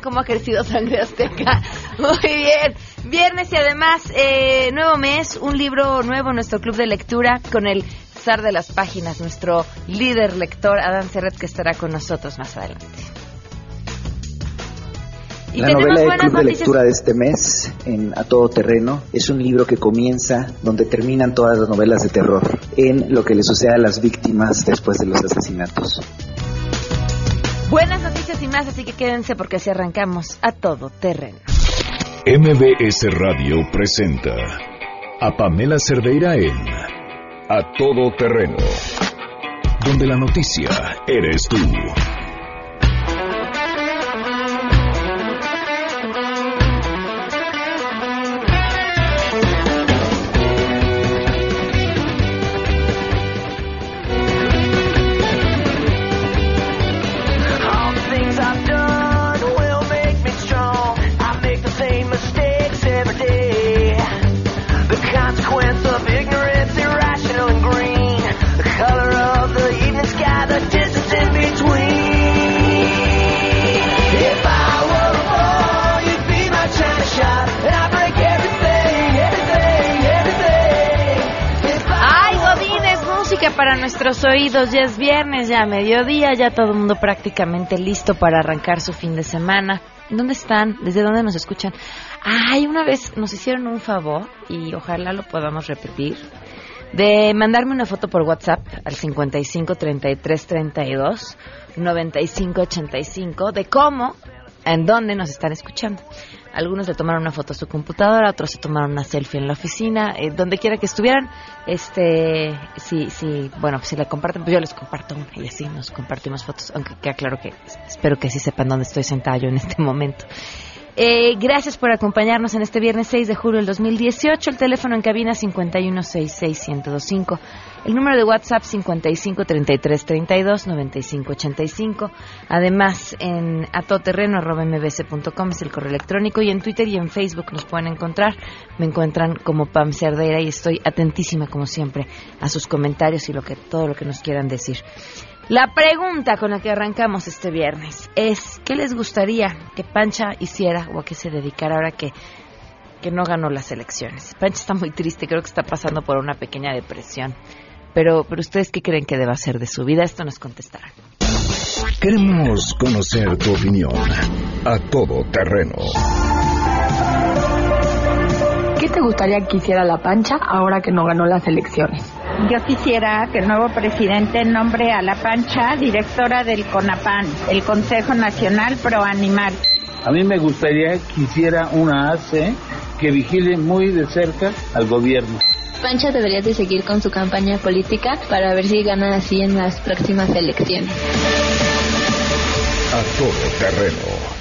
cómo ha crecido Sangre Azteca. Muy bien. Viernes y además, eh, nuevo mes, un libro nuevo en nuestro club de lectura con el zar de las páginas, nuestro líder lector, Adán Serret, que estará con nosotros más adelante. Y la novela del club de lectura de este mes, en A Todo Terreno, es un libro que comienza donde terminan todas las novelas de terror, en lo que le sucede a las víctimas después de los asesinatos. Buenas noticias y más, así que quédense porque así arrancamos a todo terreno. MBS Radio presenta a Pamela Cerdeira en A Todo Terreno, donde la noticia eres tú. Para nuestros oídos. Ya es viernes, ya mediodía, ya todo el mundo prácticamente listo para arrancar su fin de semana. ¿Dónde están? ¿Desde dónde nos escuchan? Ay, una vez nos hicieron un favor y ojalá lo podamos repetir. De mandarme una foto por WhatsApp al 55 33 32 95 85 de cómo, en dónde nos están escuchando. Algunos le tomaron una foto a su computadora, otros se tomaron una selfie en la oficina, eh, donde quiera que estuvieran. Este, sí, sí, bueno, si la comparten, pues yo les comparto una y así nos compartimos fotos, aunque queda claro que espero que sí sepan dónde estoy sentada yo en este momento. Eh, gracias por acompañarnos en este viernes 6 de julio del 2018. El teléfono en cabina 5166125. El número de WhatsApp 5533329585. Además, en atoterreno.mbc.com es el correo electrónico y en Twitter y en Facebook nos pueden encontrar. Me encuentran como Pam Cerdera y estoy atentísima, como siempre, a sus comentarios y lo que, todo lo que nos quieran decir. La pregunta con la que arrancamos este viernes es, ¿qué les gustaría que Pancha hiciera o a qué se dedicara ahora que, que no ganó las elecciones? Pancha está muy triste, creo que está pasando por una pequeña depresión. Pero, pero ustedes qué creen que deba hacer de su vida? Esto nos contestarán. Queremos conocer tu opinión a todo terreno. ¿Qué te gustaría que hiciera la Pancha ahora que no ganó las elecciones? Yo quisiera que el nuevo presidente nombre a la Pancha directora del CONAPAN, el Consejo Nacional Pro Animal. A mí me gustaría que hiciera una AC que vigile muy de cerca al gobierno. Pancha debería de seguir con su campaña política para ver si gana así en las próximas elecciones. A todo terreno.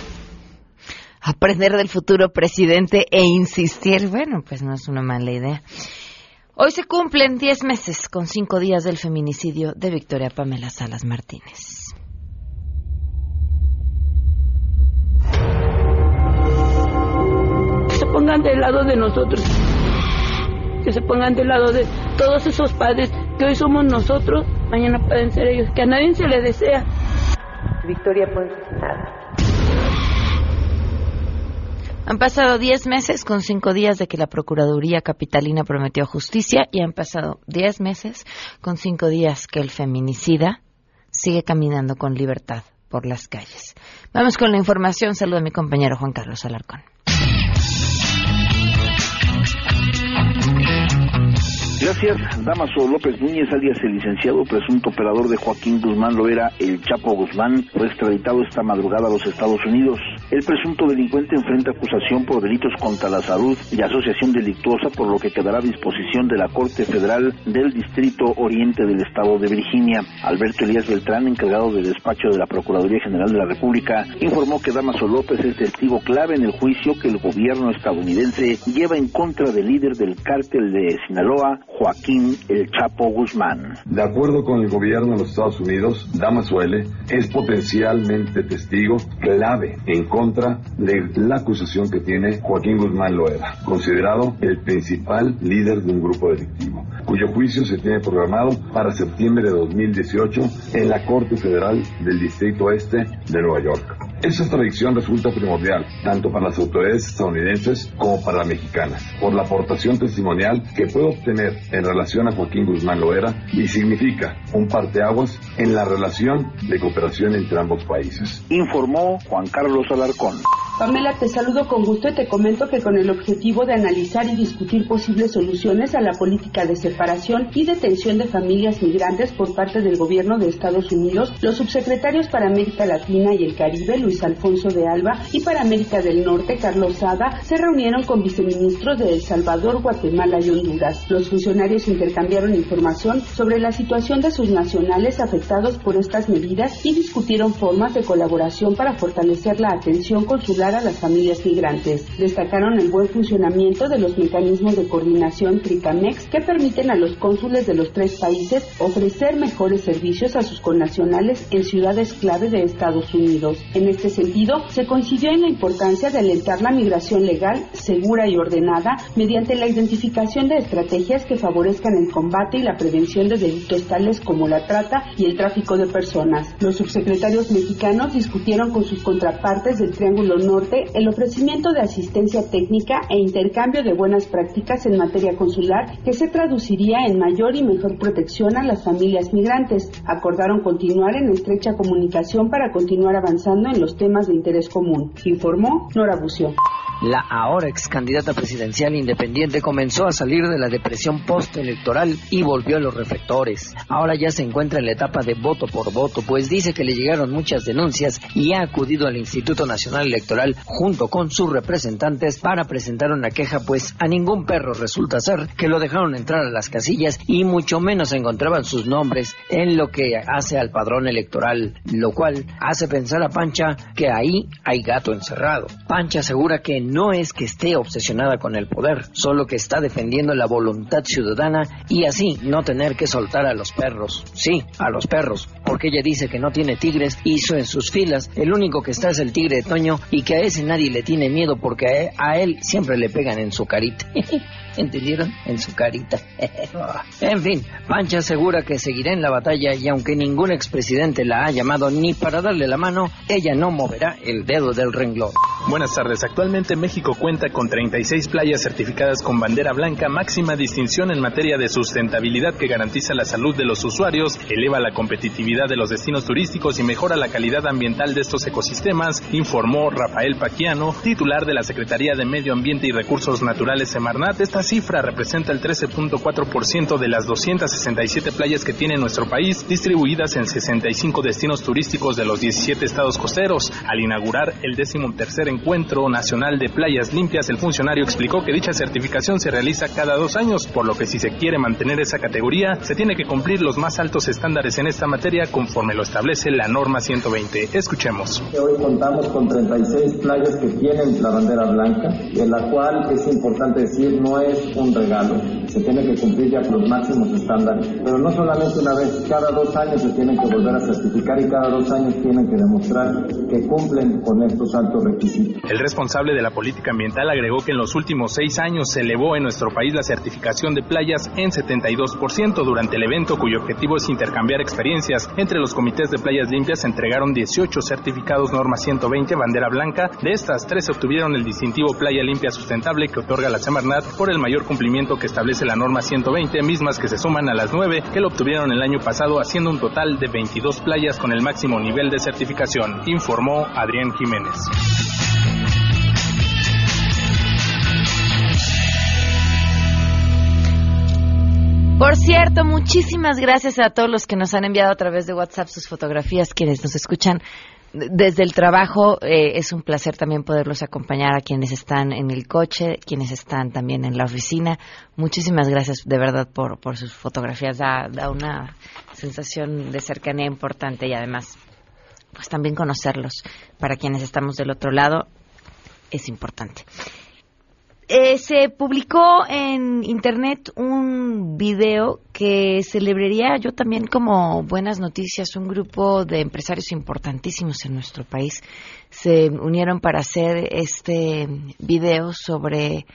Aprender del futuro presidente e insistir, bueno, pues no es una mala idea. Hoy se cumplen 10 meses con 5 días del feminicidio de Victoria Pamela Salas Martínez. Que se pongan del lado de nosotros, que se pongan del lado de todos esos padres que hoy somos nosotros, mañana pueden ser ellos, que a nadie se le desea. Victoria, pues nada. Han pasado 10 meses con 5 días de que la Procuraduría Capitalina prometió justicia y han pasado 10 meses con 5 días que el feminicida sigue caminando con libertad por las calles. Vamos con la información. Saludo a mi compañero Juan Carlos Alarcón. Gracias. Damaso López Núñez, alias el licenciado presunto operador de Joaquín Guzmán Loera, el Chapo Guzmán, fue extraditado esta madrugada a los Estados Unidos. El presunto delincuente enfrenta acusación por delitos contra la salud y asociación delictuosa, por lo que quedará a disposición de la Corte Federal del Distrito Oriente del Estado de Virginia. Alberto Elías Beltrán, encargado de despacho de la Procuraduría General de la República, informó que Damaso López es testigo clave en el juicio que el gobierno estadounidense lleva en contra del líder del cártel de Sinaloa, Joaquín El Chapo Guzmán. De acuerdo con el gobierno de los Estados Unidos, Damaso L. es potencialmente testigo clave en contra de la acusación que tiene Joaquín Guzmán Loera, considerado el principal líder de un grupo delictivo, cuyo juicio se tiene programado para septiembre de 2018 en la Corte Federal del Distrito Este de Nueva York. Esa tradición resulta primordial, tanto para las autoridades estadounidenses como para las mexicanas, por la aportación testimonial que puede obtener en relación a Joaquín Guzmán Loera y significa un parteaguas en la relación de cooperación entre ambos países. Informó Juan Carlos Alarcón. Pamela, te saludo con gusto y te comento que con el objetivo de analizar y discutir posibles soluciones a la política de separación y detención de familias migrantes por parte del gobierno de Estados Unidos, los subsecretarios para América Latina y el Caribe, Luis Alfonso de Alba, y para América del Norte, Carlos Sada, se reunieron con viceministros de El Salvador, Guatemala y Honduras. Los funcionarios intercambiaron información sobre la situación de sus nacionales afectados por estas medidas y discutieron formas de colaboración para fortalecer la atención consular a las familias migrantes. Destacaron el buen funcionamiento de los mecanismos de coordinación TRICAMEX que permiten a los cónsules de los tres países ofrecer mejores servicios a sus connacionales en ciudades clave de Estados Unidos. En este sentido, se coincidió en la importancia de alentar la migración legal, segura y ordenada mediante la identificación de estrategias que favorezcan el combate y la prevención de delitos tales como la trata y el tráfico de personas. Los subsecretarios mexicanos discutieron con sus contrapartes del Triángulo Norte el ofrecimiento de asistencia técnica e intercambio de buenas prácticas en materia consular que se traduciría en mayor y mejor protección a las familias migrantes. Acordaron continuar en estrecha comunicación para continuar avanzando en los temas de interés común, informó Nora Bucio. La ahora ex candidata presidencial independiente comenzó a salir de la depresión postelectoral y volvió a los reflectores. Ahora ya se encuentra en la etapa de voto por voto, pues dice que le llegaron muchas denuncias y ha acudido al Instituto Nacional Electoral junto con sus representantes para presentar una queja, pues a ningún perro resulta ser que lo dejaron entrar a las casillas y mucho menos encontraban sus nombres en lo que hace al padrón electoral, lo cual hace pensar a Pancha que ahí hay gato encerrado. Pancha asegura que no es que esté obsesionada con el poder, solo que está defendiendo la voluntad ciudadana y así no tener que soltar a los perros. Sí, a los perros, porque ella dice que no tiene tigres, hizo en sus filas, el único que está es el tigre de Toño y que a ese nadie le tiene miedo porque a él siempre le pegan en su carita. ¿Entendieron? En su carita. en fin, Pancha asegura que seguirá en la batalla y aunque ningún expresidente la ha llamado ni para darle la mano, ella no moverá el dedo del renglón. Buenas tardes. Actualmente México cuenta con 36 playas certificadas con bandera blanca, máxima distinción en materia de sustentabilidad que garantiza la salud de los usuarios, eleva la competitividad de los destinos turísticos y mejora la calidad ambiental de estos ecosistemas, informó Rafael Paquiano, titular de la Secretaría de Medio Ambiente y Recursos Naturales Semarnat. Esta cifra representa el 13.4% de las 267 playas que tiene nuestro país, distribuidas en 65 destinos turísticos de los 17 estados costeros. Al inaugurar el décimo tercer Encuentro Nacional de Playas Limpias, el funcionario explicó que dicha certificación se realiza cada dos años, por lo que si se quiere mantener esa categoría, se tiene que cumplir los más altos estándares en esta materia conforme lo establece la norma 120. Escuchemos. Hoy contamos con 36 playas que tienen la bandera blanca, de la cual es importante decir no es un regalo, se tiene que cumplir ya con los máximos estándares, pero no solamente una vez, cada dos años se tienen que volver a certificar y cada dos años tienen que demostrar que cumplen con estos altos requisitos. El responsable de la política ambiental agregó que en los últimos seis años se elevó en nuestro país la certificación de playas en 72% durante el evento cuyo objetivo es intercambiar experiencias. Entre los comités de playas limpias se entregaron 18 certificados norma 120 bandera blanca. De estas, tres obtuvieron el distintivo Playa Limpia Sustentable que otorga la Semarnat por el mayor cumplimiento que establece la norma 120, mismas que se suman a las nueve que lo obtuvieron el año pasado, haciendo un total de 22 playas con el máximo nivel de certificación, informó Adrián Jiménez. Por cierto, muchísimas gracias a todos los que nos han enviado a través de WhatsApp sus fotografías, quienes nos escuchan desde el trabajo. Eh, es un placer también poderlos acompañar a quienes están en el coche, quienes están también en la oficina. Muchísimas gracias de verdad por, sus fotografías. Da, da una sensación de cercanía importante y además, pues también conocerlos. Para quienes estamos del otro lado, es importante. Eh, se publicó en internet un video que celebraría yo también como buenas noticias. Un grupo de empresarios importantísimos en nuestro país se unieron para hacer este video sobre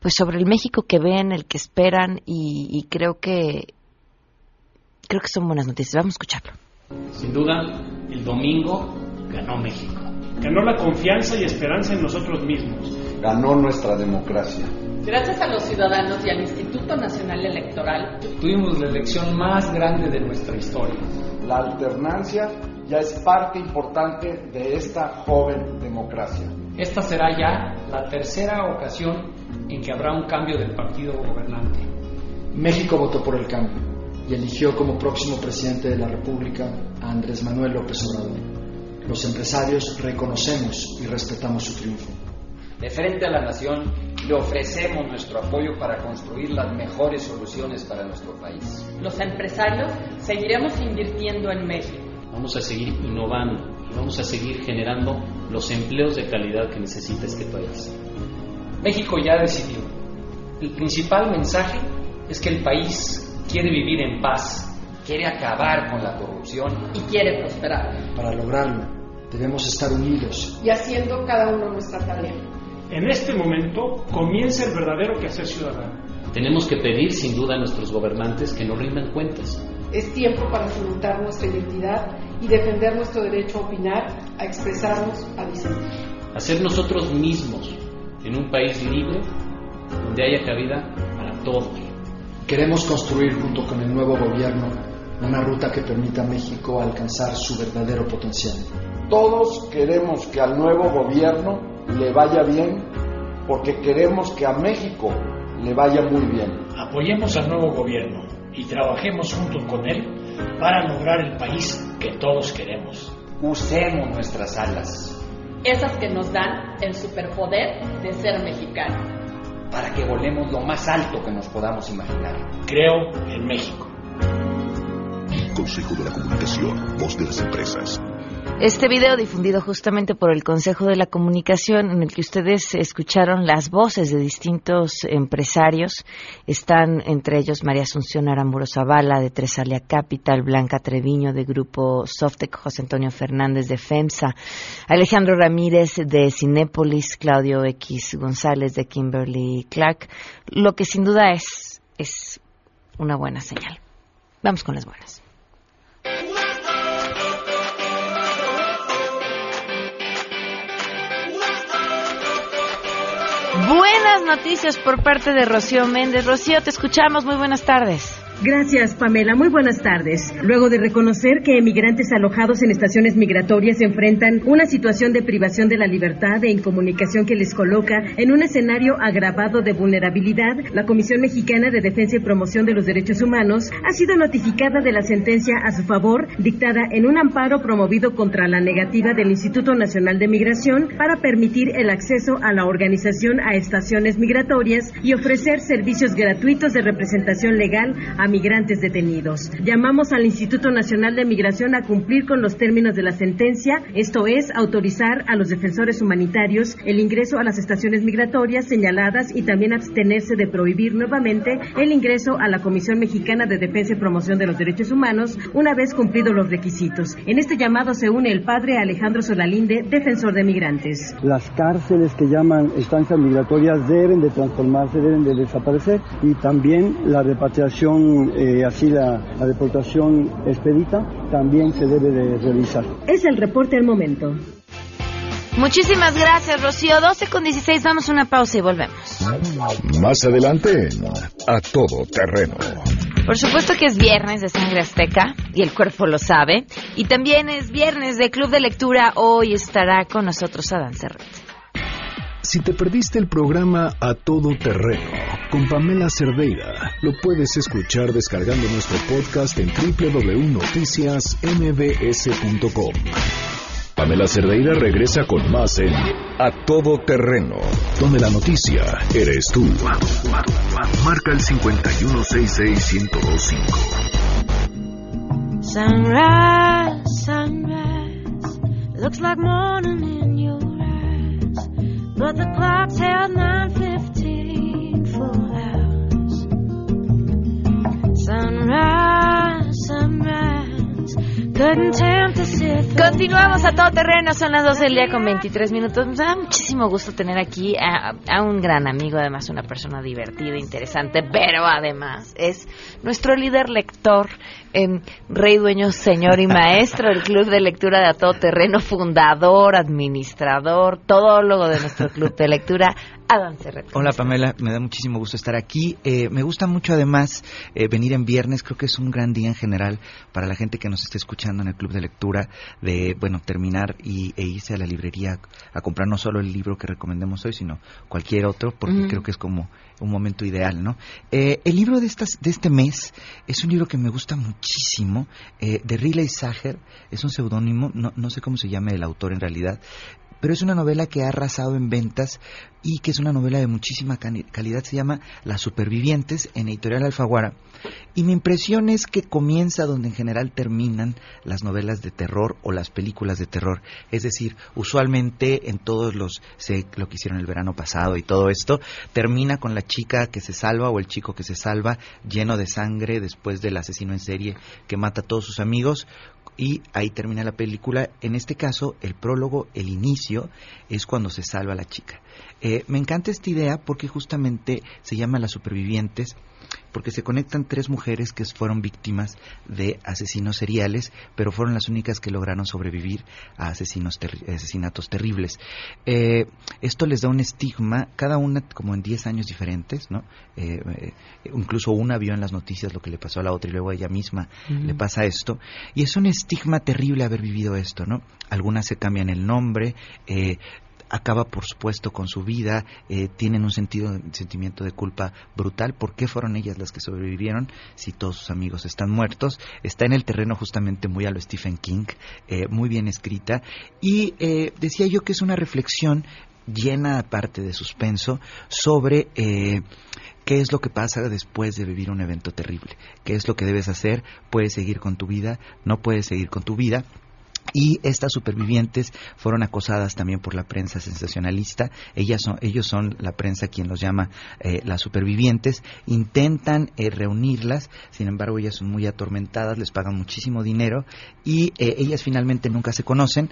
pues sobre el México que ven, el que esperan y, y creo que creo que son buenas noticias. Vamos a escucharlo. Sin duda, el domingo ganó México. Ganó la confianza y esperanza en nosotros mismos. Ganó nuestra democracia. Gracias a los ciudadanos y al Instituto Nacional Electoral, tuvimos la elección más grande de nuestra historia. La alternancia ya es parte importante de esta joven democracia. Esta será ya la tercera ocasión en que habrá un cambio del partido gobernante. México votó por el cambio y eligió como próximo presidente de la República a Andrés Manuel López Obrador. Los empresarios reconocemos y respetamos su triunfo. De frente a la nación, le ofrecemos nuestro apoyo para construir las mejores soluciones para nuestro país. Los empresarios seguiremos invirtiendo en México. Vamos a seguir innovando y vamos a seguir generando los empleos de calidad que necesita este país. México ya decidió. El principal mensaje es que el país quiere vivir en paz, quiere acabar con la corrupción y quiere prosperar. Para lograrlo, debemos estar unidos y haciendo cada uno nuestra tarea. En este momento comienza el verdadero quehacer ciudadano. Tenemos que pedir sin duda a nuestros gobernantes que nos rindan cuentas. Es tiempo para cimentar nuestra identidad y defender nuestro derecho a opinar, a expresarnos, a disentir. Hacer nosotros mismos en un país libre donde haya cabida para todos. Queremos construir junto con el nuevo gobierno una ruta que permita a México alcanzar su verdadero potencial. Todos queremos que al nuevo gobierno le vaya bien porque queremos que a México le vaya muy bien. Apoyemos al nuevo gobierno y trabajemos juntos con él para lograr el país que todos queremos. Usemos nuestras alas. Esas que nos dan el superpoder de ser mexicano para que volemos lo más alto que nos podamos imaginar. Creo en México. Consejo de la Comunicación, voz de las empresas. Este video difundido justamente por el Consejo de la Comunicación, en el que ustedes escucharon las voces de distintos empresarios, están entre ellos María Asunción Aramburo Zavala de Tresalia Capital, Blanca Treviño de Grupo Softec, José Antonio Fernández de FEMSA, Alejandro Ramírez de Cinépolis, Claudio X González de Kimberly Clark, lo que sin duda es, es una buena señal. Vamos con las buenas. Buenas noticias por parte de Rocío Méndez. Rocío, te escuchamos. Muy buenas tardes. Gracias, Pamela. Muy buenas tardes. Luego de reconocer que emigrantes alojados en estaciones migratorias enfrentan una situación de privación de la libertad e incomunicación que les coloca en un escenario agravado de vulnerabilidad, la Comisión Mexicana de Defensa y Promoción de los Derechos Humanos ha sido notificada de la sentencia a su favor dictada en un amparo promovido contra la negativa del Instituto Nacional de Migración para permitir el acceso a la organización a estaciones migratorias y ofrecer servicios gratuitos de representación legal a migrantes detenidos. Llamamos al Instituto Nacional de Migración a cumplir con los términos de la sentencia, esto es, autorizar a los defensores humanitarios el ingreso a las estaciones migratorias señaladas y también abstenerse de prohibir nuevamente el ingreso a la Comisión Mexicana de Defensa y Promoción de los Derechos Humanos una vez cumplidos los requisitos. En este llamado se une el padre Alejandro Solalinde, defensor de migrantes. Las cárceles que llaman estancias migratorias deben de transformarse, deben de desaparecer y también la repatriación eh, así la, la deportación expedita también se debe de realizar. Es el reporte al momento. Muchísimas gracias, Rocío. 12 con 16, damos una pausa y volvemos. Más adelante, a todo terreno. Por supuesto que es viernes de Sangre Azteca y el cuerpo lo sabe. Y también es viernes de Club de Lectura. Hoy estará con nosotros Adán Cerret. Si te perdiste el programa A Todo Terreno con Pamela Cerdeira, lo puedes escuchar descargando nuestro podcast en www.noticiasmbs.com. Pamela Cerdeira regresa con más en A Todo Terreno, donde la noticia eres tú. Marca el 5166125. Sunrise, sunrise, looks like morning but the clock's held 9:15 full hours. Sunrise, sunrise, couldn't tempt us if Continuamos a todo terreno, son las 12 del día con 23 minutos. Nos da muchísimo gusto tener aquí a, a un gran amigo, además una persona divertida, interesante, pero además es nuestro líder lector, em, rey dueño, señor y maestro del Club de Lectura de A Todo Terreno, fundador, administrador, todólogo de nuestro Club de Lectura, Adán Cerret. Hola Pamela, me da muchísimo gusto estar aquí. Eh, me gusta mucho además eh, venir en viernes, creo que es un gran día en general para la gente que nos esté escuchando en el club de lectura, de bueno terminar y, e irse a la librería a comprar no solo el libro que recomendemos hoy, sino cualquier otro, porque Ujú. creo que es como un momento ideal, ¿no? Eh, el libro de, estas, de este mes es un libro que me gusta muchísimo, eh, de Riley Sager, es un seudónimo, no, no sé cómo se llama el autor en realidad, pero es una novela que ha arrasado en ventas y que es una novela de muchísima calidad. Se llama Las Supervivientes en Editorial Alfaguara. Y mi impresión es que comienza donde en general terminan las novelas de terror o las películas de terror. Es decir, usualmente en todos los, sé lo que hicieron el verano pasado y todo esto, termina con la chica que se salva o el chico que se salva lleno de sangre después del asesino en serie que mata a todos sus amigos y ahí termina la película. En este caso, el prólogo, el inicio, es cuando se salva la chica. Eh, me encanta esta idea porque justamente se llama Las Supervivientes, porque se conectan tres mujeres que fueron víctimas de asesinos seriales, pero fueron las únicas que lograron sobrevivir a asesinos terri- asesinatos terribles. Eh, esto les da un estigma, cada una como en 10 años diferentes, ¿no? Eh, eh, incluso una vio en las noticias lo que le pasó a la otra y luego a ella misma le pasa esto. Y es un estigma terrible haber vivido esto, ¿no? Algunas se cambian el nombre, eh, acaba por supuesto con su vida, eh, tienen un sentido, sentimiento de culpa brutal. ¿Por qué fueron ellas las que sobrevivieron si todos sus amigos están muertos? Está en el terreno justamente muy a lo Stephen King, eh, muy bien escrita. Y eh, decía yo que es una reflexión llena aparte de suspenso sobre eh, qué es lo que pasa después de vivir un evento terrible, qué es lo que debes hacer, puedes seguir con tu vida, no puedes seguir con tu vida. Y estas supervivientes fueron acosadas también por la prensa sensacionalista. Ellas son, ellos son la prensa quien los llama eh, las supervivientes. Intentan eh, reunirlas, sin embargo ellas son muy atormentadas, les pagan muchísimo dinero y eh, ellas finalmente nunca se conocen.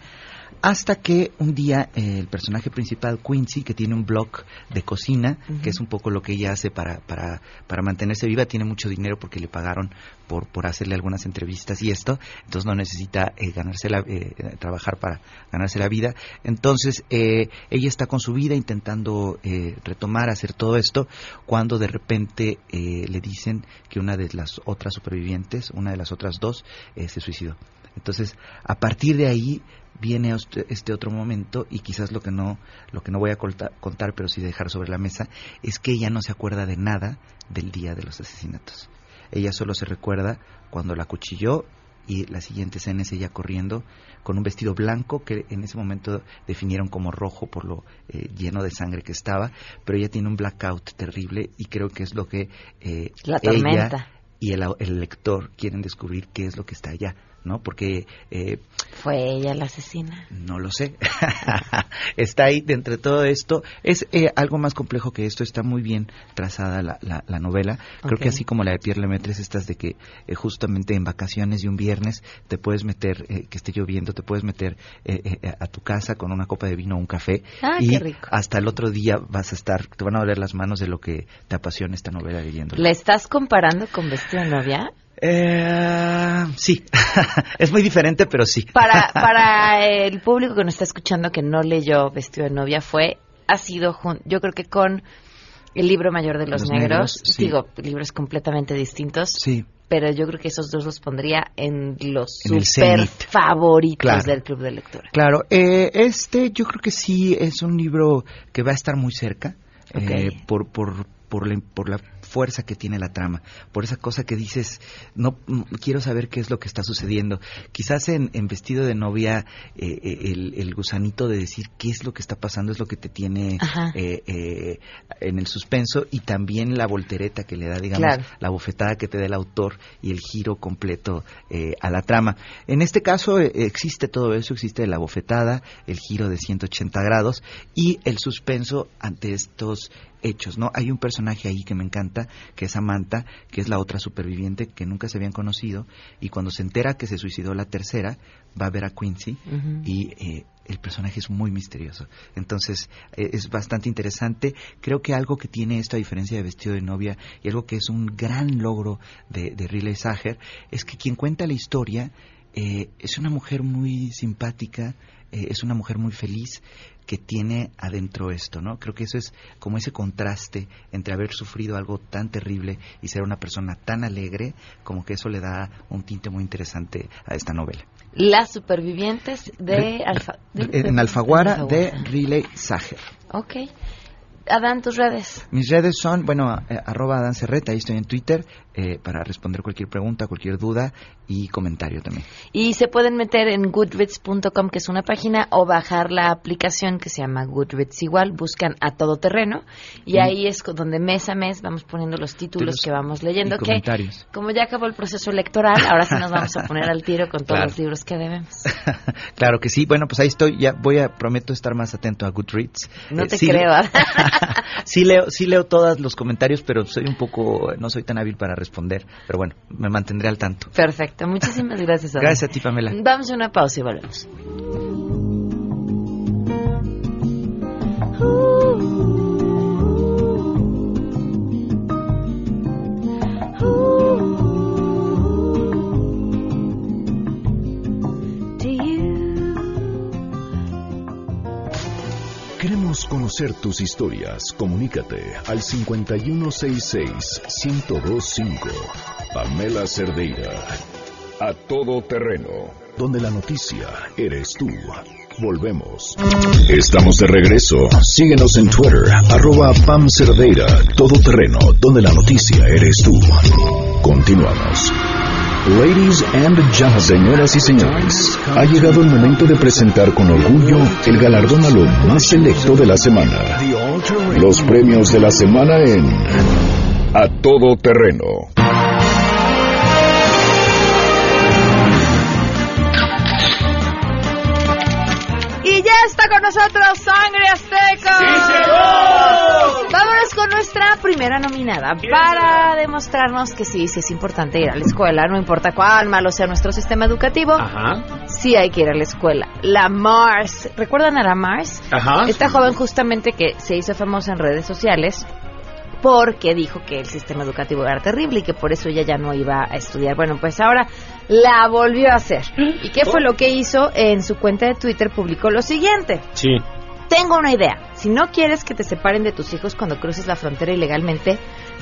Hasta que un día eh, el personaje principal, Quincy, que tiene un blog de cocina, que es un poco lo que ella hace para, para, para mantenerse viva, tiene mucho dinero porque le pagaron por, por hacerle algunas entrevistas y esto, entonces no necesita eh, ganarse la, eh, trabajar para ganarse la vida. Entonces eh, ella está con su vida intentando eh, retomar, hacer todo esto, cuando de repente eh, le dicen que una de las otras supervivientes, una de las otras dos, eh, se suicidó. Entonces, a partir de ahí viene este este otro momento y quizás lo que no lo que no voy a contar, pero sí dejar sobre la mesa es que ella no se acuerda de nada del día de los asesinatos. Ella solo se recuerda cuando la cuchilló y la siguiente escena es ella corriendo con un vestido blanco que en ese momento definieron como rojo por lo eh, lleno de sangre que estaba, pero ella tiene un blackout terrible y creo que es lo que eh, La ella tormenta. y el, el lector quieren descubrir qué es lo que está allá, ¿no? Porque eh, Fue ella la asesina. no lo sé. está ahí de entre todo esto. Es eh, algo más complejo que esto. Está muy bien trazada la, la, la novela. Creo que así como la de Pierre Lemaitre es estas de que eh, justamente en vacaciones de un viernes te puedes meter, eh, que esté lloviendo, te puedes meter eh, a tu casa con una copa de vino o un café. Ah, y qué rico. hasta el otro día vas a estar, te van a doler las manos de lo que te apasiona esta novela leyendo. ¿Le estás comparando con vestido de novia? Eh, sí, es muy diferente, pero sí. Para, para el público que nos está escuchando que no leyó Vestido de novia fue, ha sido, jun- yo creo que con el libro mayor de los, Los negros, negros, sí. digo, libros completamente distintos, Sí. pero yo creo que esos dos los pondría en los En super favoritos Claro. del club de lectura. Claro, eh, este yo creo que sí es un libro que va a estar muy cerca eh, por, por, por, la, por la fuerza que tiene la trama, por esa cosa que dices, no mm, quiero saber qué es lo que está sucediendo. Quizás en, en vestido de novia eh, eh, el, el gusanito de decir qué es lo que está pasando es lo que te tiene eh, eh, en el suspenso y también la voltereta que le da, digamos, Claro. la bofetada que te da el autor y el giro completo a la trama. En este caso existe todo eso, existe la bofetada, el giro de 180 grados y el suspenso ante estos hechos, ¿no? Hay un personaje ahí que me encanta, que es Samantha, que es la otra superviviente que nunca se habían conocido, y cuando se entera que se suicidó la tercera, va a ver a Quincy y eh, el personaje es muy misterioso. Entonces, eh, es bastante interesante. Creo que algo que tiene esto, a diferencia de Vestido de Novia, y algo que es un gran logro de, de Riley Sager, es que quien cuenta la historia eh, es una mujer muy simpática, eh, es una mujer muy feliz que tiene adentro esto, ¿no? Creo que eso es como ese contraste entre haber sufrido algo tan terrible y ser una persona tan alegre, como que eso le da un tinte muy interesante a esta novela. Las supervivientes de Alfa... de- En de- Alfaguara de Alfaguara. Riley Sager. Ok. Adán, tus redes. Mis redes son, bueno, eh, arroba Adán Cerreta, ahí estoy en Twitter eh, para responder cualquier pregunta, cualquier duda y comentario también. Y se pueden meter en goodreads.com, que es una página, o bajar la aplicación que se llama Goodreads igual, buscan a todo terreno, y Mm. ahí es donde mes a mes vamos poniendo los títulos que vamos leyendo, que comentarios. como ya acabó el proceso electoral, ahora sí nos vamos a poner al tiro con todos Claro. los libros que debemos. Claro que sí, bueno, pues ahí estoy, ya voy a, prometo estar más atento a Goodreads. No Eh, te sí, creo. Sí leo, sí leo todos los comentarios, pero soy un poco, no soy tan hábil para responder, pero bueno, me mantendré al tanto. Perfecto, muchísimas gracias. Gracias a ti, Pamela. Vamos a una pausa y volvemos. Conocer tus historias. Comunícate al 5166-1025. Pamela Cerdeira. A todo terreno. Donde la noticia eres tú. Volvemos. Estamos de regreso. Síguenos en Twitter. Arroba Pam Cerdeira. Todo terreno. Donde la noticia eres tú. Continuamos. Ladies and gentlemen, señoras y señores, ha llegado el momento de presentar con orgullo el galardón a lo más selecto de la semana. Los premios de la semana en A Todo Terreno. Y ya está con nosotros Sangre Azteca. ¡Sí, señor! Vámonos con nuestra primera nominada para demostrarnos que sí, sí es importante ir a la escuela, no importa cuán malo sea nuestro sistema educativo. Ajá. Sí hay que ir a la escuela. La Mars. ¿Recuerdan a la Mars? Ajá. Esta joven justamente que se hizo famosa en redes sociales porque dijo que el sistema educativo era terrible y que por eso ella ya no iba a estudiar. Bueno, pues ahora la volvió a hacer. ¿Y qué fue lo que hizo? En su cuenta de Twitter publicó lo siguiente. Sí. Tengo una idea. Si no quieres que te separen de tus hijos cuando cruces la frontera ilegalmente,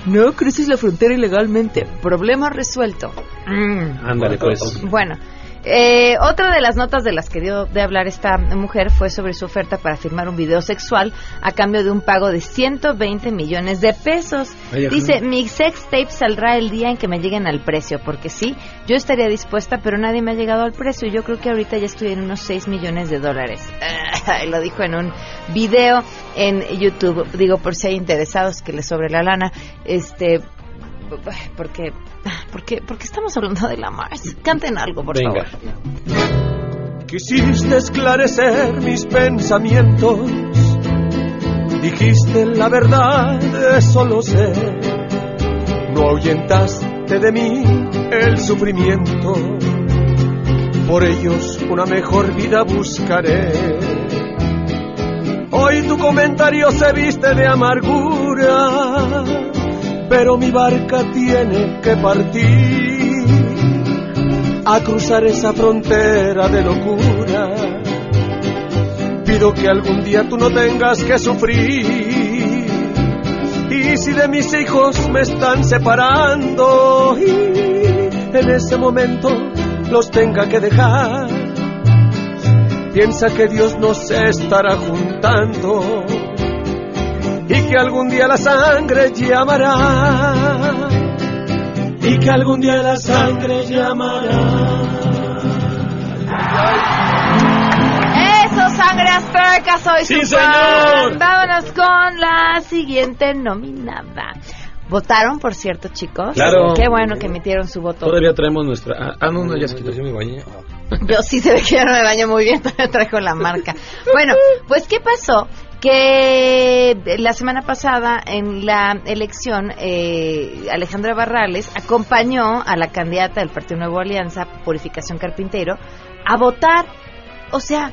no cruces la frontera ilegalmente. Problema resuelto. Mm. Ándale, pues. Bueno, eh, otra de las notas de las que dio de hablar esta mujer fue sobre su oferta para firmar un video sexual a cambio de un pago de 120 millones de pesos. Ay. Dice, mi sex tape saldrá el día en que me lleguen al precio, porque sí, yo estaría dispuesta, pero nadie me ha llegado al precio. y Yo creo que ahorita ya estoy en unos 6 millones de dólares. Lo dijo en un video en YouTube. Digo, por si hay interesados que les sobre la lana, este, porque, porque, porque estamos hablando de la Mars. Canten algo, por Venga. favor. Quisiste esclarecer mis pensamientos, dijiste la verdad, eso lo sé. No ahuyentaste de mí el sufrimiento, por ellos una mejor vida buscaré. Hoy tu comentario se viste de amargura, pero mi barca tiene que partir a cruzar esa frontera de locura. Pido que algún día tú no tengas que sufrir. Y si de mis hijos me están separando y en ese momento los tenga que dejar, piensa que Dios nos estará juntando y que algún día la sangre llamará y que algún día la sangre llamará. Eso, sangre azteca, soy ¡Sí, su fan. señor! Vámonos con la siguiente nominada. ¿Votaron, por cierto, chicos? Claro. Qué bueno que emitieron su voto. Todavía traemos nuestra. ah, Ah, no, no, ya se quitó. Yo me bañé. Yo sí se ve que ya no me baño muy bien, todavía traigo la marca. Bueno, pues ¿qué pasó? Que la semana pasada en la elección eh, Alejandra Barrales acompañó a la candidata del Partido Nuevo Alianza, Purificación Carpintero, a votar. O sea,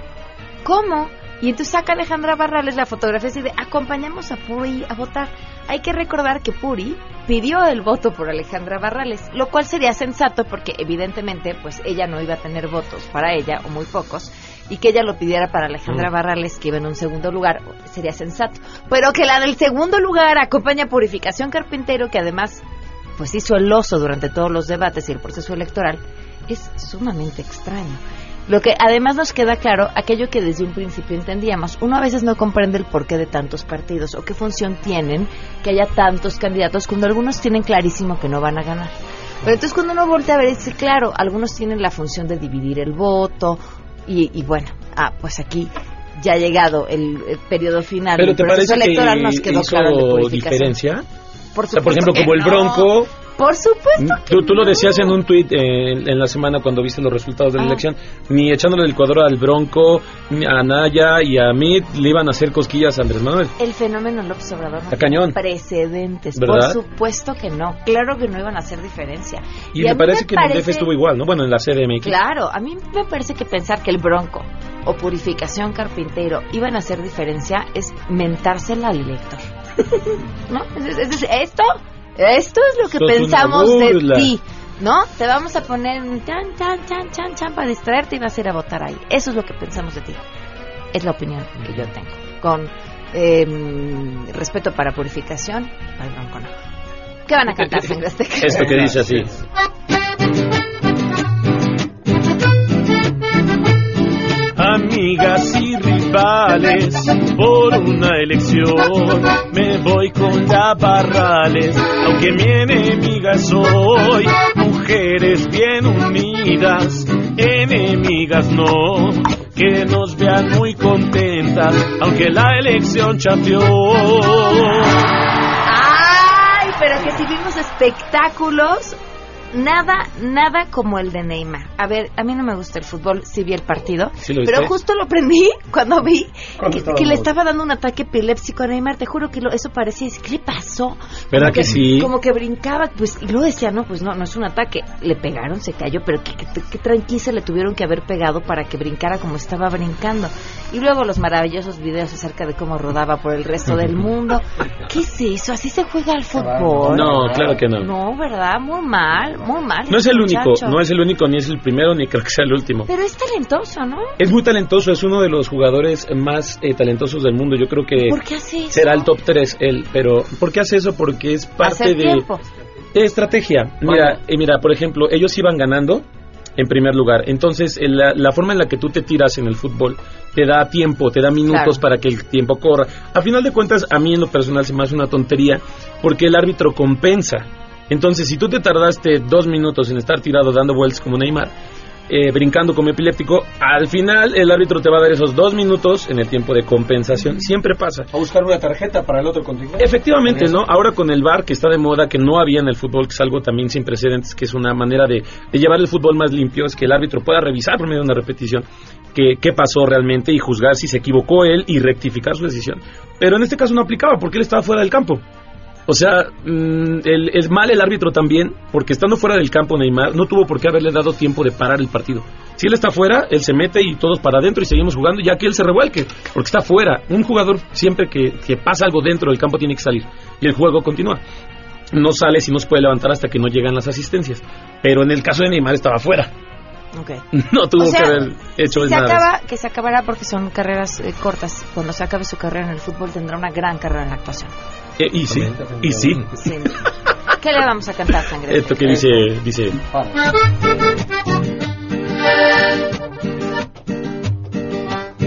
¿cómo? Y entonces saca Alejandra Barrales la fotografía y de acompañamos a Puri a votar. Hay que recordar que Puri pidió el voto por Alejandra Barrales, lo cual sería sensato porque evidentemente pues ella no iba a tener votos para ella o muy pocos y que ella lo pidiera para Alejandra Mm. Barrales que iba en un segundo lugar sería sensato, pero que la del segundo lugar acompaña a Purificación Carpintero que además pues hizo el oso durante todos los debates y el proceso electoral es sumamente extraño. Lo que además nos queda claro, aquello que desde un principio entendíamos, uno a veces no comprende el porqué de tantos partidos o qué función tienen que haya tantos candidatos cuando algunos tienen clarísimo que no van a ganar. Pero entonces cuando uno voltea a ver, dice, claro, algunos tienen la función de dividir el voto y, y bueno, ah, pues aquí ya ha llegado el, el periodo final Pero del ¿te parece electoral, que nos quedó hizo claro el de diferencia? Por O sea, por supuesto ejemplo, que como el no. Bronco, Por supuesto tú, tú lo decías en un tuit eh, en, la semana cuando viste los resultados de la Ah. elección, ni echándole el cuadro al Bronco, a Naya y a Mid le iban a hacer cosquillas a Andrés Manuel. El fenómeno López Obrador no cañón. precedentes. ¿Verdad? Por supuesto que no. Claro que no iban a hacer diferencia. Y, me parece que en el DF estuvo igual, ¿no? Bueno, en la CDMX. Claro, a mí me parece que pensar que el Bronco o Purificación Carpintero iban a hacer diferencia es mentársela al elector. ¿No? Es- es- es- esto, esto es lo que pensamos de ti. ¿No? Te vamos a poner un chan, chan, chan, chan, chan para distraerte y vas a ir a votar ahí. Eso es lo que pensamos de ti. Es la opinión que yo tengo. Con eh, respeto para purificación, al Bronco no. ¿Qué van a cantar, sangre azteca? Esto que dice así. Amigas por una elección me voy con la Barrales, aunque mi enemiga soy. Mujeres bien unidas, enemigas no, que nos vean muy contentas, aunque la elección chateó. Pero que si vimos espectáculos, nada, nada como el de Neymar. A ver, a mí no me gusta el fútbol, sí vi el partido, ¿Sí lo viste? pero justo lo prendí cuando vi ¿Cuándo que, le estaba dando un ataque epiléptico a Neymar. Te juro que lo- eso parecía, ¿qué le pasó? ¿Verdad Como que sí? Como que brincaba, pues, y luego decía, no, pues no, no es un ataque. Le pegaron, se cayó, pero qué, qué, qué tranquila le tuvieron que haber pegado para que brincara como estaba brincando. Y luego los maravillosos videos acerca de cómo rodaba por el resto del mundo. ¿Qué es eso? ¿Así se juega al fútbol? No, claro que no. No, ¿verdad? Muy mal, muy mal. No es el único, muchacho. no es el único, ni es el primero, ni creo que sea el último. Pero es talentoso, ¿no? Es muy talentoso, es uno de los jugadores más eh, talentosos del mundo. Yo creo que ¿Por qué hace eso? será el top 3 él. Pero, ¿por qué hace eso? Porque es parte de, tiempo. de estrategia. Mira, eh, mira, por ejemplo, ellos iban ganando en primer lugar. Entonces, el- la, la forma en la que tú te tiras en el fútbol te da tiempo, te da minutos Claro. para que el tiempo corra. A final de cuentas, a mí en lo personal se me hace una tontería porque el árbitro compensa. Entonces, si tú te tardaste dos minutos en estar tirado dando vueltas como Neymar, eh, brincando como epiléptico, al final el árbitro te va a dar esos dos minutos en el tiempo de compensación. Siempre pasa. A buscar una tarjeta para el otro contrincante. Efectivamente, ¿no? Ahora con el VAR que está de moda, que no había en el fútbol, que es algo también sin precedentes, que es una manera de, de llevar el fútbol más limpio, es que el árbitro pueda revisar por medio de una repetición que- qué pasó realmente y juzgar si se equivocó él y rectificar su decisión. Pero en este caso no aplicaba porque él estaba fuera del campo. O sea, mm, el, es mal el árbitro también, porque estando fuera del campo Neymar no tuvo por qué haberle dado tiempo de parar el partido. Si él está fuera, él se mete y todos para adentro y seguimos jugando, ya que él se revuelque, porque está fuera. Un jugador siempre que, que pasa algo dentro del campo tiene que salir y el juego continúa. No sale si no se puede levantar hasta que no llegan las asistencias. Pero en el caso de Neymar estaba fuera. Ok. No tuvo O sea, que haber hecho Si se nada. acaba, que se acabará porque son carreras eh, cortas. Cuando se acabe su carrera en el fútbol tendrá una gran carrera en la actuación. Eh, y sí, y sí. Sí. ¿Qué le vamos a cantar, sangre? Esto que dice, dice,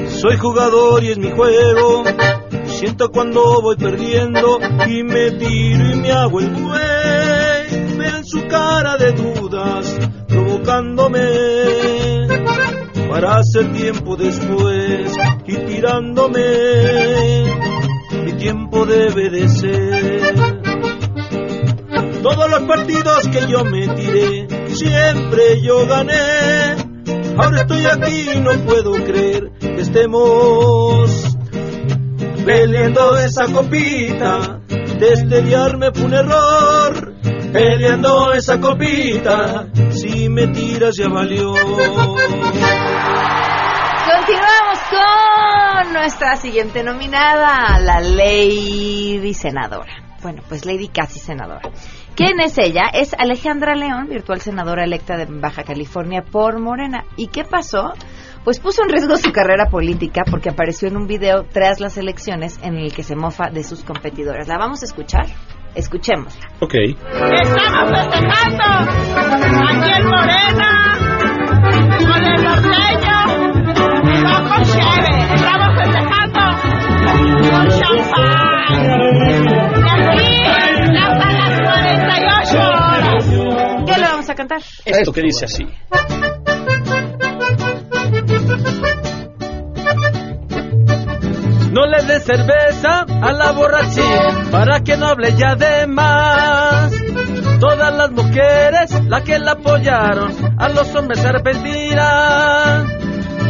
Soy jugador y es mi juego. Siento cuando voy perdiendo y me tiro y me hago el güey. Vean su cara de dudas, provocándome para hacer tiempo después y tirándome. Tiempo debe de ser. Todos los partidos que yo me tiré, siempre yo gané. Ahora estoy aquí y no puedo creer que estemos peleando esa copita. Desdeñarme fue un error, peleando esa copita. Si me tiras ya valió. Continuamos con nuestra siguiente nominada, la Lady Senadora. Bueno, pues Lady casi senadora. ¿Quién es ella? Es Alejandra León, virtual senadora electa de Baja California por Morena. ¿Y qué pasó? Pues puso en riesgo su carrera política porque apareció en un video tras las elecciones en el que se mofa de sus competidores. ¿La vamos a escuchar? Escuchémosla. Ok. Estamos festejando aquí en Morena con el norteño. Con champán. Hasta las 48 horas. ¿Qué le vamos a cantar? Esto que dice así. No le des cerveza a la borrachín para que no hable ya de más. Todas las mujeres, las que la apoyaron, a los hombres se arrepentirán.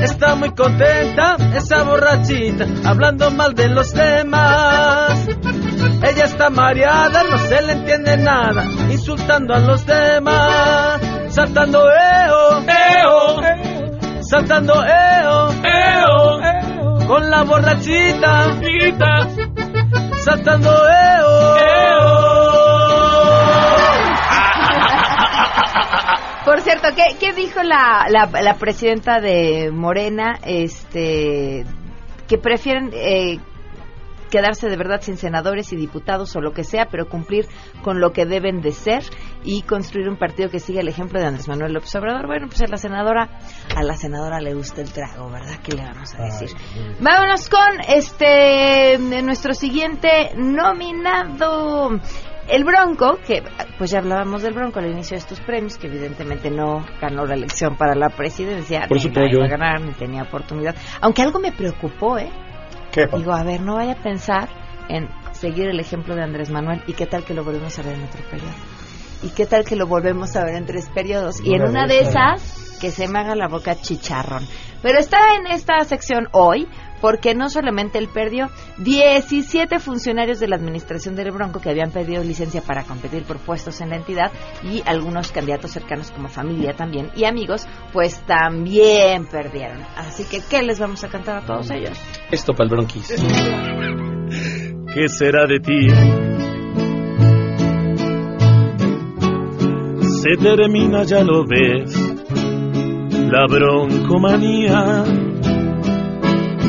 Está muy contenta esa borrachita, hablando mal de los demás. Ella está mareada, no se le entiende nada, insultando a los demás. Saltando eo, eo, saltando eo, eo, con la borrachita, saltando eo, Por cierto, ¿qué, qué dijo la, la, la presidenta de Morena? Este, que prefieren eh, quedarse de verdad sin senadores y diputados o lo que sea, pero cumplir con lo que deben de ser y construir un partido que siga el ejemplo de Andrés Manuel López Obrador. Bueno, pues a la senadora, a la senadora le gusta el trago, ¿verdad? ¿Qué le vamos a decir? Vámonos con este nuestro siguiente nominado. El Bronco, que pues ya hablábamos del Bronco al inicio de estos premios, que evidentemente no ganó la elección para la presidencia, Por ni iba a ganar, ni tenía oportunidad. Aunque algo me preocupó, ¿eh? ¿Qué Digo, a ver, no vaya a pensar en seguir el ejemplo de Andrés Manuel y qué tal que lo volvemos a ver en otro periodo. Y qué tal que lo volvemos a ver en tres periodos. Y en Una de esas, que se me haga la boca chicharrón. Pero está en esta sección hoy porque no solamente él perdió 17 funcionarios de la administración del Bronco que habían pedido licencia para competir por puestos en la entidad y algunos candidatos cercanos como familia también y amigos, pues también perdieron. Así que, ¿qué les vamos a cantar a todos ellos? Esto para el bronquis. ¿Qué será de ti? Se termina, ya lo ves, la broncomanía.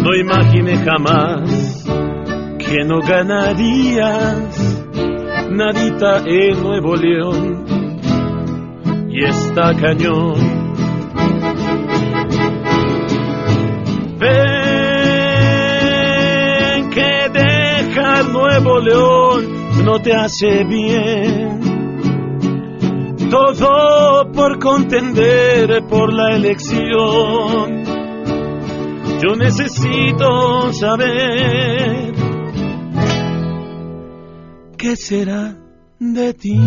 No imaginé jamás que no ganarías nadita en Nuevo León y está cañón. Ven que dejar Nuevo León no te hace bien. Todo por contender por la elección. Yo necesito saber qué será de ti.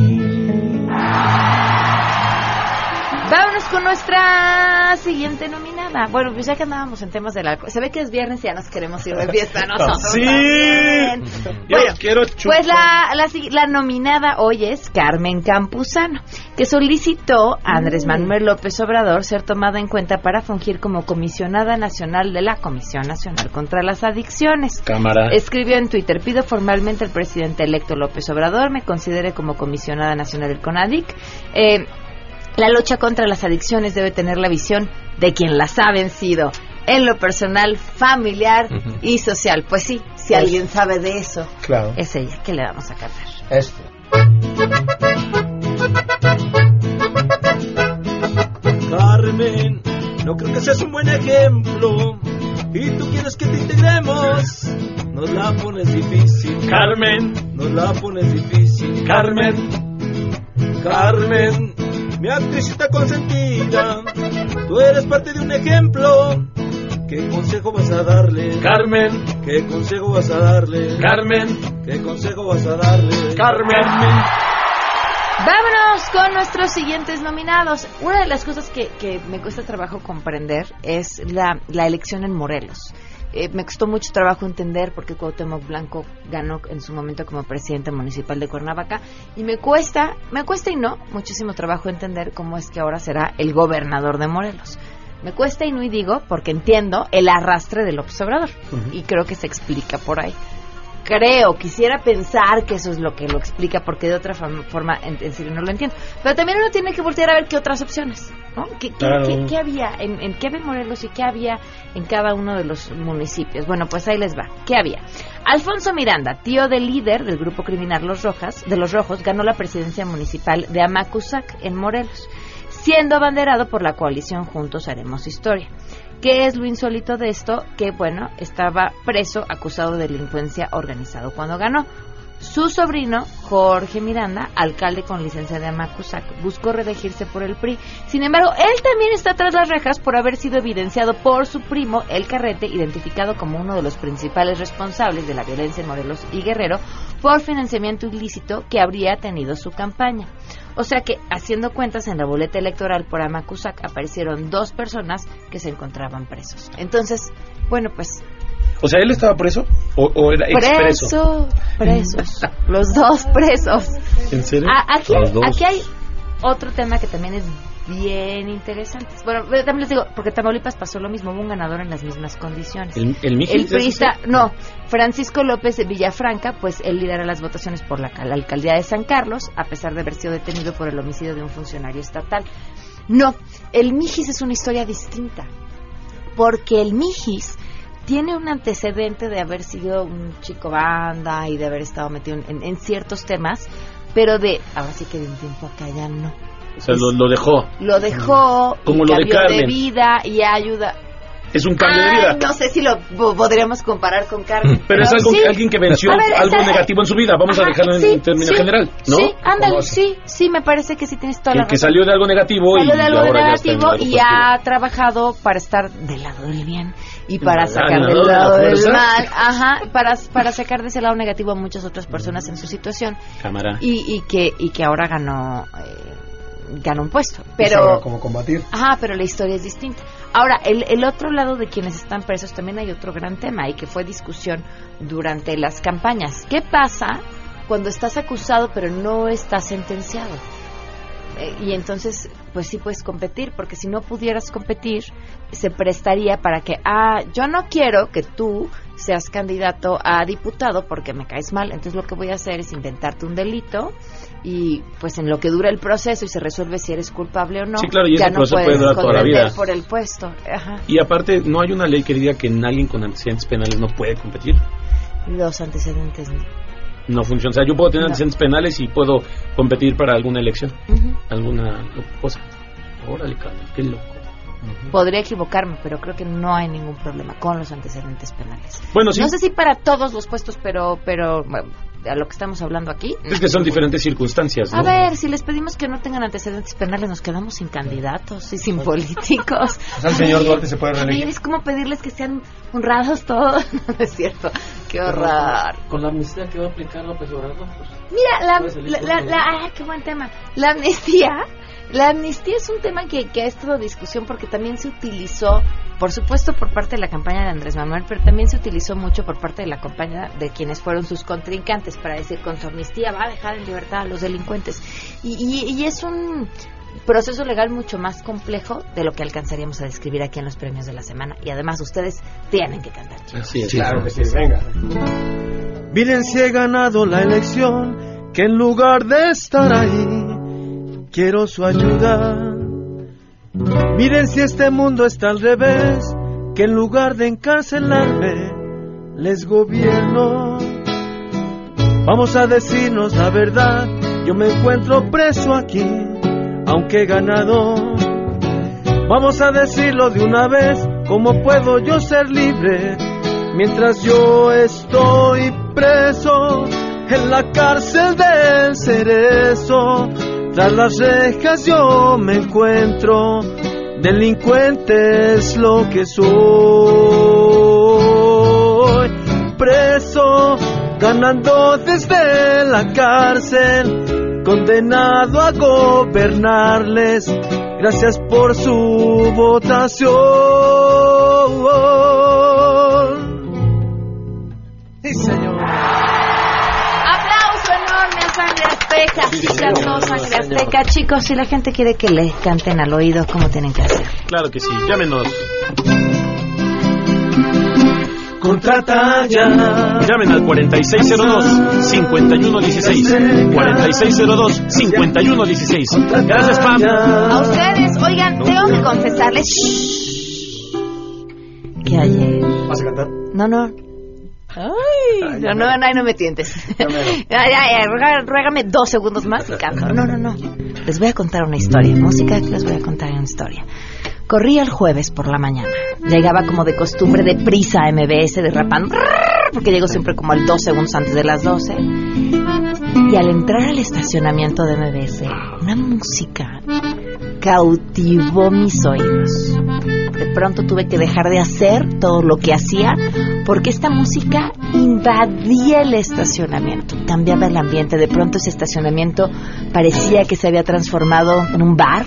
Vámonos con nuestra siguiente nominada. Bueno, pues ya que andábamos en temas del alcohol, se ve que es viernes y ya nos queremos ir de fiesta nosotros. Sí. también. Yo Bueno, quiero chupar. Pues la, la, la nominada hoy es Carmen Campuzano, que solicitó a Andrés Manuel López Obrador ser tomada en cuenta para fungir como comisionada nacional de la Comisión Nacional contra las Adicciones. Cámara. Escribió en Twitter, pido formalmente al presidente electo López Obrador me considere como comisionada nacional del CONADIC. Eh, la lucha contra las adicciones debe tener la visión de quien las ha vencido, en lo personal, familiar y social. Pues sí, si Pues- alguien sabe de eso, Claro. es ella. ¿Qué le vamos a cantar? Esto. Carmen, no creo que seas un buen ejemplo. Y tú quieres que te integremos. Nos la pones difícil. Carmen. Nos la pones difícil. Carmen. Carmen, mi actricita consentida. Tú eres parte de un ejemplo. ¿Qué consejo vas a darle? Carmen. ¿Qué consejo vas a darle? Carmen. ¿Qué consejo vas a darle? Carmen. Vámonos con nuestros siguientes nominados. Una de las cosas que, que me cuesta trabajo comprender es la, la elección en Morelos. Eh, me costó mucho trabajo entender por qué Cuauhtémoc Blanco ganó en su momento como presidente municipal de Cuernavaca y me cuesta, me cuesta y no, muchísimo trabajo entender cómo es que ahora será el gobernador de Morelos. Me cuesta y no y digo porque entiendo el arrastre del observador y creo que se explica por ahí. Creo, quisiera pensar que eso es lo que lo explica porque de otra forma en, en serio no lo entiendo. Pero también uno tiene que voltear a ver qué otras opciones, ¿no? ¿Qué, qué- Claro. qué- qué había en, en qué Morelos y qué había en cada uno de los municipios? Bueno, pues ahí les va. ¿Qué había? Alfonso Miranda, tío del líder del grupo criminal Los Rojas, de Los Rojos, ganó la presidencia municipal de Amacuzac en Morelos, siendo abanderado por la coalición Juntos Haremos Historia. ¿Qué es lo insólito de esto? Que, bueno, estaba preso acusado de delincuencia organizado cuando ganó. Su sobrino, Jorge Miranda, alcalde con licencia de Amacuzac, buscó reelegirse por el PRI. Sin embargo, él también está tras las rejas por haber sido evidenciado por su primo, El Carrete, identificado como uno de los principales responsables de la violencia en Morelos y Guerrero, por financiamiento ilícito que habría tenido su campaña. O sea que, haciendo cuentas en la boleta electoral por Amacuzac, aparecieron dos personas que se encontraban presos. Entonces, bueno, pues O sea, ¿él estaba preso o, o era expreso? preso, presos, los dos presos. ¿En serio? A- aquí, Los dos. aquí hay otro tema que también es bien interesante. Bueno, también les digo, porque Tamaulipas pasó lo mismo, hubo un ganador en las mismas condiciones. ¿El, el Mijis, El priista, no, Francisco López de Villafranca, pues él lidera las votaciones por la, la alcaldía de San Carlos, a pesar de haber sido detenido por el homicidio de un funcionario estatal. No, el Mijis es una historia distinta, porque el Mijis tiene un antecedente de haber sido un chico banda y de haber estado metido en, en ciertos temas, pero de, ahora sí que de un tiempo acá ya no. O sea, lo, lo dejó. Lo dejó, Como y lo de cambió Carmen. vida y ayuda. Es un cambio de Ay, vida. no sé si lo po- podríamos comparar con Carmen. Pero es algo, sí. alguien que venció A ver, algo esa- negativo en su vida. Vamos a Ajá, dejarlo en, sí, en término sí, general, ¿no? Sí, ándale, sí, sí, me parece que sí tienes toda Que, la que razón. salió de algo negativo y, Salió de algo ahora ya está negativo algo y ha trabajado para estar del lado del bien y para Ah, sacar del lado de la lado del mal, ajá, para, para sacar de ese lado negativo a muchas otras personas en su situación Cámara. y, y que y que ahora ganó eh, ganó un puesto, pero combatir. Ajá, pero la historia es distinta. Ahora, el, el otro lado de quienes están presos también hay otro gran tema y que fue discusión durante las campañas. ¿Qué pasa cuando estás acusado pero no estás sentenciado? Eh, y entonces, pues sí puedes competir, porque si no pudieras competir, se prestaría para que, ah, yo no quiero que tú seas candidato a diputado porque me caes mal, entonces lo que voy a hacer es inventarte un delito y pues en lo que dura el proceso y se resuelve si eres culpable o no, Sí, claro, y ya ese no proceso puede puedes durar toda la vida. por el puesto. Ajá. Y aparte, no hay una ley que diga que alguien con antecedentes penales no puede competir. Los antecedentes. ¿no? No funciona. O sea, yo puedo tener No. antecedentes penales y puedo competir para alguna elección, Ujú. alguna cosa. Órale, cabrón, qué loco. Podría equivocarme, pero creo que no hay ningún problema con los antecedentes penales. Bueno, sí. No sé si para todos los puestos, pero, pero bueno, a lo que estamos hablando aquí. Es que son diferentes circunstancias, ¿no? A ver, si les pedimos que no tengan antecedentes penales, nos quedamos sin candidatos y sin políticos. O sea, el señor Duarte se puede reelegir. es como pedirles que sean honrados todos. No es cierto. Qué horror. Con la amnistía que va a aplicar López Obrador, pues, Mira, la, la, la- la- ah, qué buen tema. La amnistía, la amnistía es un tema que, que ha estado discusión porque también se utilizó, por supuesto, por parte de la campaña de Andrés Manuel, pero también se utilizó mucho por parte de la campaña de quienes fueron sus contrincantes para decir con su amnistía va a dejar en libertad a los delincuentes. Y, y- y es un proceso legal mucho más complejo de lo que alcanzaríamos a describir aquí en los premios de la semana. Y además ustedes tienen que cantar. chicos. Así es. Claro que sí, venga. Miren si he ganado la elección, que en lugar de estar ahí, quiero su ayuda. Miren si este mundo está al revés, que en lugar de encarcelarme, les gobierno. Vamos a decirnos la verdad, yo me encuentro preso aquí, aunque ganado. Vamos a decirlo de una vez, ¿cómo puedo yo ser libre? Mientras yo estoy preso en la cárcel del cerezo, tras las rejas yo me encuentro, delincuente es lo que soy. Preso, ganando desde la cárcel, condenado a gobernarles, gracias por su votación. Sangre Azteca, cantó Sangre Azteca. Chicos, si la gente quiere que le canten al oído, ¿cómo tienen que hacer? Claro que sí, llámenos. Contrata ya. Llamen al 4602-5116. 4602-5116. Gracias, Pam. A ustedes, oigan, tengo que confesarles que ayer... ¿Vas a cantar? No, no. Ay, no, no, no, no me tientes. Ya, ya, ya, ruega- ruégame dos segundos más y canto. No, no, no. Les voy a contar una historia. Música les voy a contar una historia. Corría el jueves por la mañana. Llegaba como de costumbre de prisa a MBS derrapando. Porque llego siempre como al dos segundos antes de las 12. Y al entrar al estacionamiento de MBS, una música cautivó mis oídos. De pronto tuve que dejar de hacer todo lo que hacía porque esta música invadía el estacionamiento, cambiaba el ambiente. De pronto ese estacionamiento parecía que se había transformado en un bar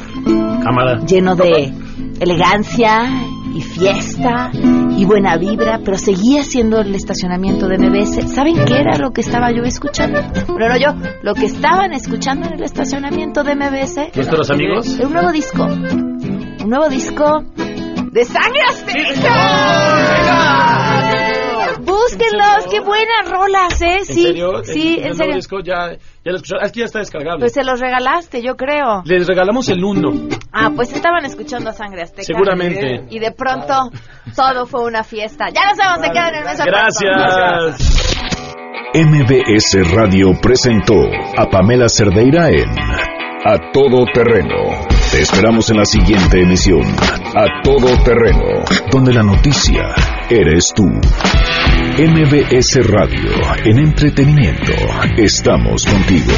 Cámara. lleno de elegancia y fiesta y buena vibra, pero seguía siendo el estacionamiento de MBS. ¿Saben qué era lo que estaba yo escuchando? Pero no yo, lo que estaban escuchando en el estacionamiento de MBS. ¿Nuestros amigos? Un nuevo disco. Un nuevo disco de Sangre Azteca. Búsquenlos, qué buenas rolas, ¿eh? ¿En Sí, serio? sí, ¿El en serio. disco ya, ya lo escucharon? Es que ya está descargable. Pues se los regalaste, yo creo. Les regalamos el uno. Ah, pues estaban escuchando a Sangre Azteca. Seguramente. Y de pronto todo fue una fiesta. Ya nos vemos, se quedan en el mesa Gracias. MBS Radio presentó a Pamela Cerdeira en A Todo Terreno. Te esperamos en la siguiente emisión. A Todo Terreno, donde la noticia eres tú. MBS Radio, en entretenimiento, estamos contigo.